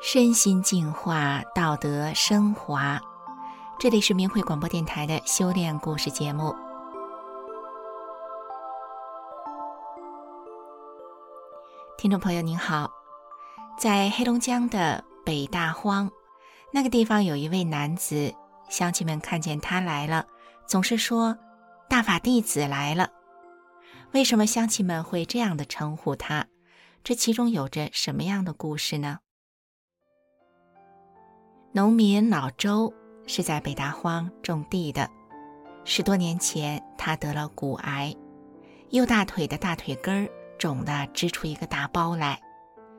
身心净化，道德升华。这里是明慧广播电台的修炼故事节目。听众朋友您好，在黑龙江的北大荒，那个地方有一位男子，乡亲们看见他来了，总是说：“大法弟子来了。”为什么乡亲们会这样的称呼他？这其中有着什么样的故事呢？农民老周是在北大荒种地的。十多年前，他得了骨癌，右大腿的大腿根儿肿得支出一个大包来，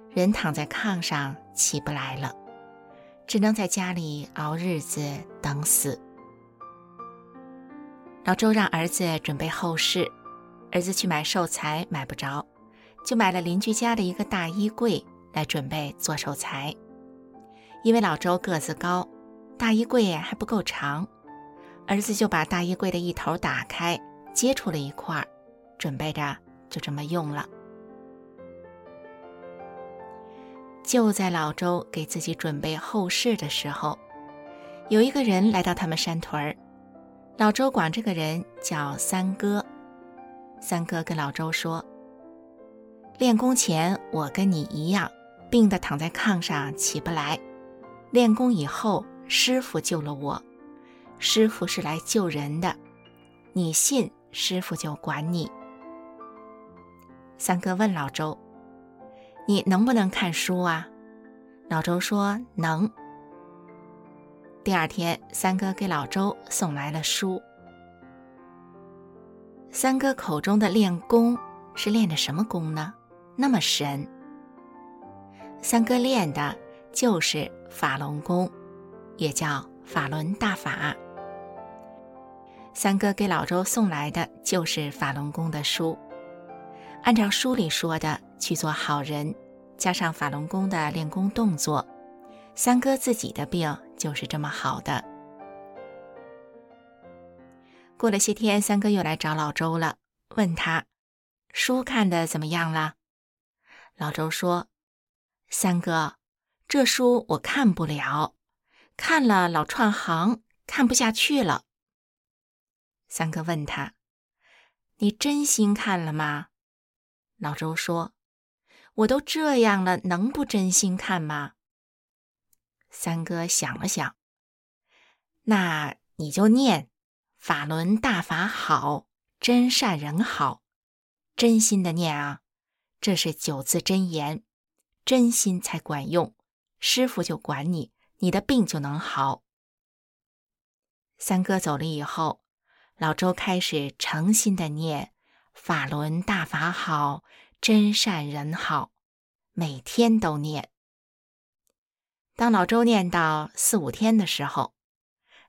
人躺在炕上起不来了，只能在家里熬日子等死。老周让儿子准备后事，儿子去买寿材买不着，就买了邻居家的一个大衣柜来准备做寿材。因为老周个子高，大衣柜还不够长，儿子就把大衣柜的一头打开，接出了一块，准备着就这么用了。就在老周给自己准备后事的时候，有一个人来到他们山屯儿，老周管这个人叫三哥。三哥跟老周说：“练功前，我跟你一样，病得躺在炕上起不来。”练功以后，师傅救了我。师傅是来救人的，你信，师傅就管你。三哥问老周：“你能不能看书啊？”老周说：“能。”第二天，三哥给老周送来了书。三哥口中的练功是练的什么功呢？那么神。三哥练的。就是法轮功，也叫法轮大法。三哥给老周送来的就是法轮功的书，按照书里说的去做好人，加上法轮功的练功动作，三哥自己的病就是这么好的。过了些天，三哥又来找老周了，问他书看得怎么样了？老周说：“三哥。”这书我看不了，看了老串行，看不下去了。三哥问他：“你真心看了吗？”老周说：“我都这样了，能不真心看吗？”三哥想了想：“那你就念‘法轮大法好，真善人好’，真心的念啊，这是九字真言，真心才管用。”师傅就管你，你的病就能好。三哥走了以后，老周开始诚心的念“法轮大法好，真善人好”，每天都念。当老周念到四五天的时候，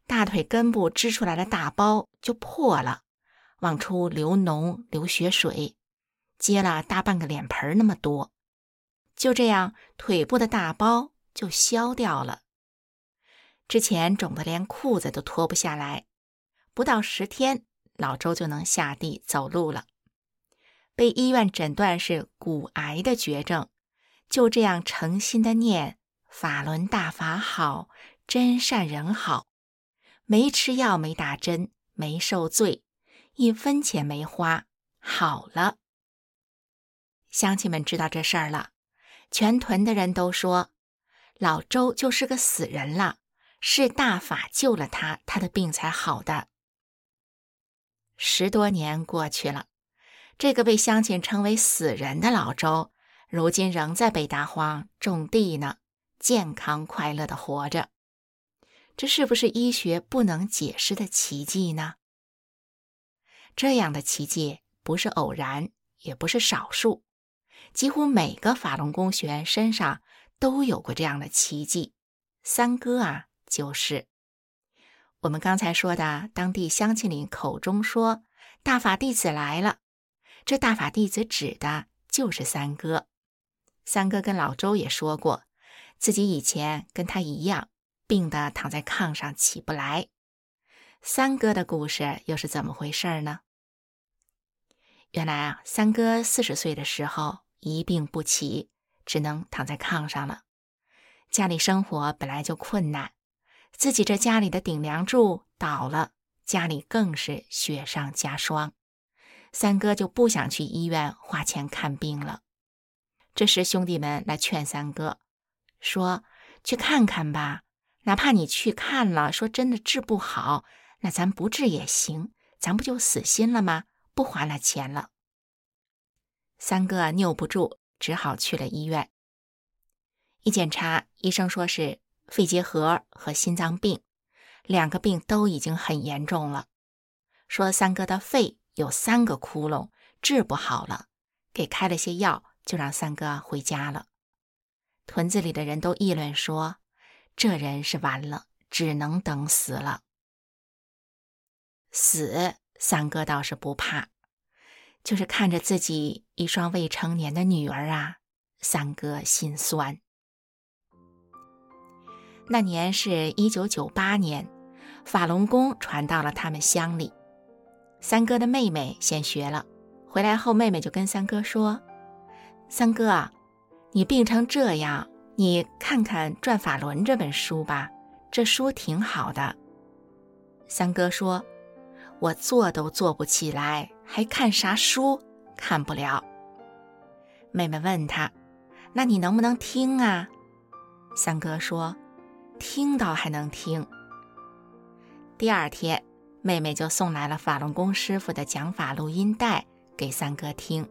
大腿根部支出来的大包就破了，往出流脓流血水，接了大半个脸盆那么多。就这样，腿部的大包。就消掉了。之前肿得连裤子都脱不下来，不到十天，老周就能下地走路了。被医院诊断是骨癌的绝症，就这样诚心的念“法轮大法好，真善人好”，没吃药，没打针，没受罪，一分钱没花，好了。乡亲们知道这事儿了，全屯的人都说。老周就是个死人了，是大法救了他，他的病才好的。十多年过去了，这个被乡亲称为死人的老周，如今仍在北大荒种地呢，健康快乐的活着。这是不是医学不能解释的奇迹呢？这样的奇迹不是偶然，也不是少数，几乎每个法轮功学员身上。都有过这样的奇迹，三哥啊，就是我们刚才说的当地乡亲里口中说大法弟子来了，这大法弟子指的就是三哥。三哥跟老周也说过，自己以前跟他一样，病得躺在炕上起不来。三哥的故事又是怎么回事呢？原来啊，三哥四十岁的时候一病不起，只能躺在炕上了。家里生活本来就困难，自己这家里的顶梁柱倒了，家里更是雪上加霜。三哥就不想去医院花钱看病了。这时兄弟们来劝三哥，说：“去看看吧，哪怕你去看了，说真的治不好，那咱不治也行，咱不就死心了吗？不花那钱了。”三哥拗不住，只好去了医院。一检查，医生说是肺结核和心脏病，两个病都已经很严重了，说三哥的肺。有三个窟窿，治不好了，给开了些药，就让三哥回家了。屯子里的人都议论说，这人是完了，只能等死了。死，三哥倒是不怕，就是看着自己一双未成年的女儿啊，三哥心酸。那年是一九九八年，法轮功传到了他们乡里。三哥的妹妹先学了，回来后妹妹就跟三哥说：“三哥啊，你病成这样，你看看《转法轮》这本书吧，这书挺好的。”三哥说：“我坐都坐不起来，还看啥书？看不了。”妹妹问他：“那你能不能听啊？”三哥说：“听倒还能听。”第二天。妹妹就送来了法轮功师傅的讲法录音带给三哥听。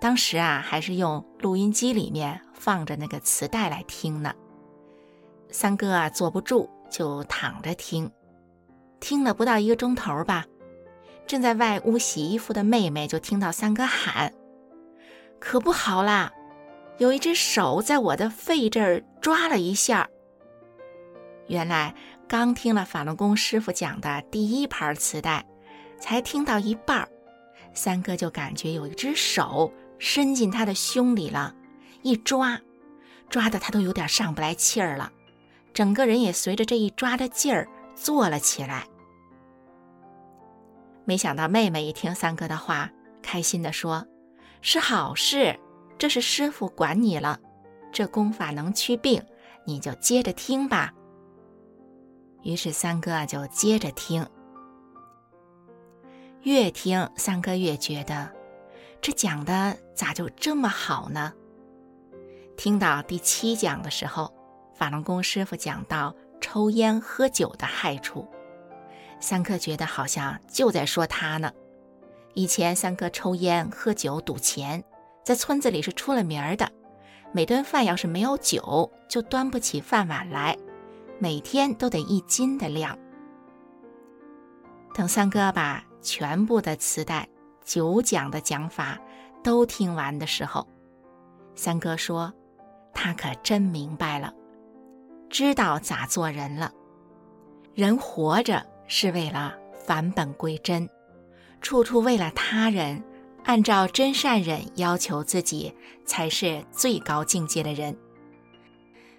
当时啊，还是用录音机里面放着那个磁带来听呢。三哥啊，坐不住，就躺着听。听了不到一个钟头吧，正在外屋洗衣服的妹妹就听到三哥喊：“可不好啦，有一只手在我的肺这儿抓了一下。”原来。刚听了法轮功师傅讲的第一盘磁带，才听到一半儿，三哥就感觉有一只手伸进他的胸里了，一抓，抓的他都有点上不来气儿了，整个人也随着这一抓的劲儿坐了起来。没想到妹妹一听三哥的话，开心地说：“是好事，这是师傅管你了，这功法能祛病，你就接着听吧。”于是三哥就接着听，越听三哥越觉得这讲的咋就这么好呢？听到第七讲的时候，法轮功师傅讲到抽烟喝酒的害处，三哥觉得好像就在说他呢。以前三哥抽烟喝酒赌钱，在村子里是出了名的，每顿饭要是没有酒，就端不起饭碗来。每天都得一斤的量。等三哥把全部的磁带九讲的讲法都听完的时候，三哥说：“他可真明白了，知道咋做人了。人活着是为了返本归真，处处为了他人，按照真善忍要求自己，才是最高境界的人。”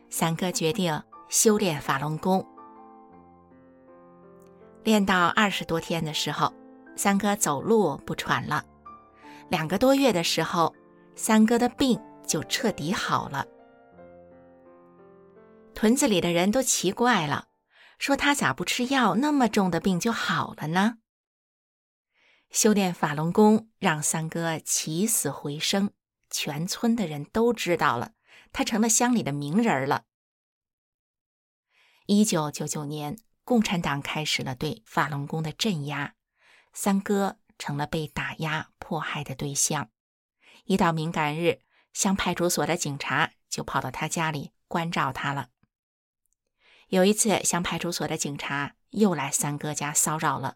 三哥决定。修炼法轮功，练到二十多天的时候，三哥走路不喘了。两个多月的时候，三哥的病就彻底好了。屯子里的人都奇怪了，说他咋不吃药，那么重的病就好了呢？修炼法轮功让三哥起死回生，全村的人都知道了，他成了乡里的名人了。一九九九年，共产党开始了对法轮功的镇压，三哥成了被打压迫害的对象。一到敏感日，乡派出所的警察就跑到他家里关照他了。有一次，乡派出所的警察又来三哥家骚扰了，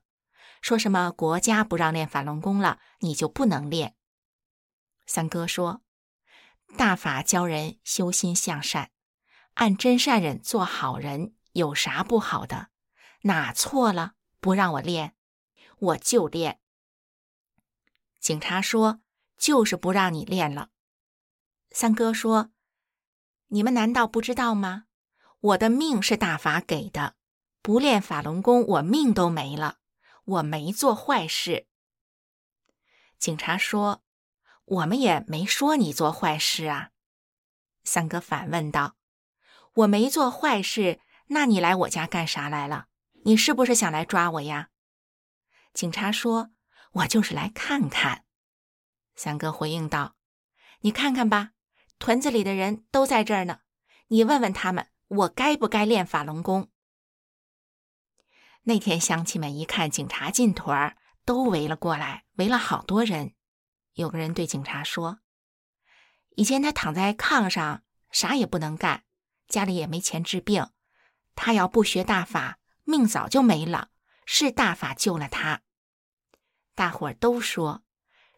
说什么国家不让练法轮功了，你就不能练。三哥说：“大法教人修心向善，按真善人做好人。”有啥不好的？哪错了？不让我练，我就练。警察说：“就是不让你练了。”三哥说：“你们难道不知道吗？我的命是大法给的，不练法轮功，我命都没了。我没做坏事。”警察说：“我们也没说你做坏事啊。”三哥反问道：“我没做坏事，那你来我家干啥来了？你是不是想来抓我呀？”警察说：“我就是来看看。”三哥回应道：“你看看吧，屯子里的人都在这儿呢，你问问他们，我该不该练法轮功？”那天乡亲们一看警察进屯儿，都围了过来，围了好多人。有个人对警察说：“以前他躺在炕上，啥也不能干，家里也没钱治病。他要不学大法，命早就没了。是大法救了他。”大伙儿都说。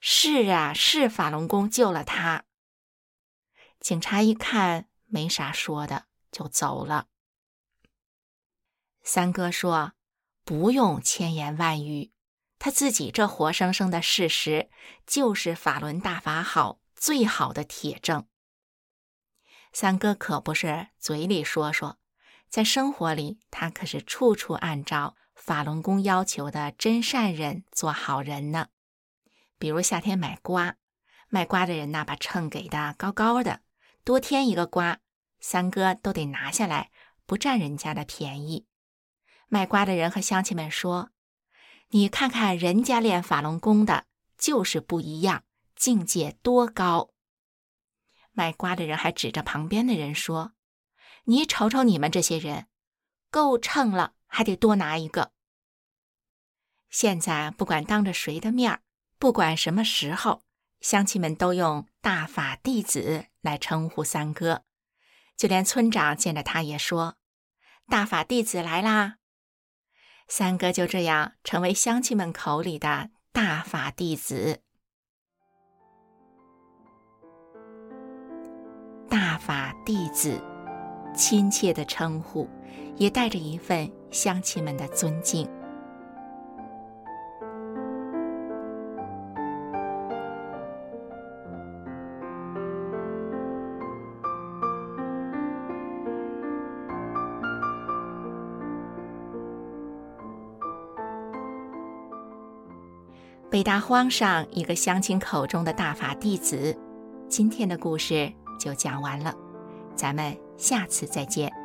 是啊，是法轮功救了他。警察一看没啥说的，就走了。三哥说：“不用千言万语，他自己这活生生的事实，就是法轮大法好最好的铁证。”三哥可不是嘴里说说，在生活里他可是处处按照法轮功要求的真善人做好人呢。比如夏天买瓜，卖瓜的人呐，把秤给的高高的，多添一个瓜，三哥都得拿下来，不占人家的便宜。卖瓜的人和乡亲们说：“你看看人家练法轮功的，就是不一样，境界多高。”卖瓜的人还指着旁边的人说：“你瞅瞅你们这些人，够秤了，还得多拿一个。”现在不管当着谁的面儿。不管什么时候，乡亲们都用“大法弟子”来称呼三哥，就连村长见着他也说：“大法弟子来啦！”三哥就这样成为乡亲们口里的大法弟子。大法弟子，亲切的称呼，也带着一份乡亲们的尊敬。北大荒上一个乡亲口中的大法弟子，今天的故事就讲完了，咱们下次再见。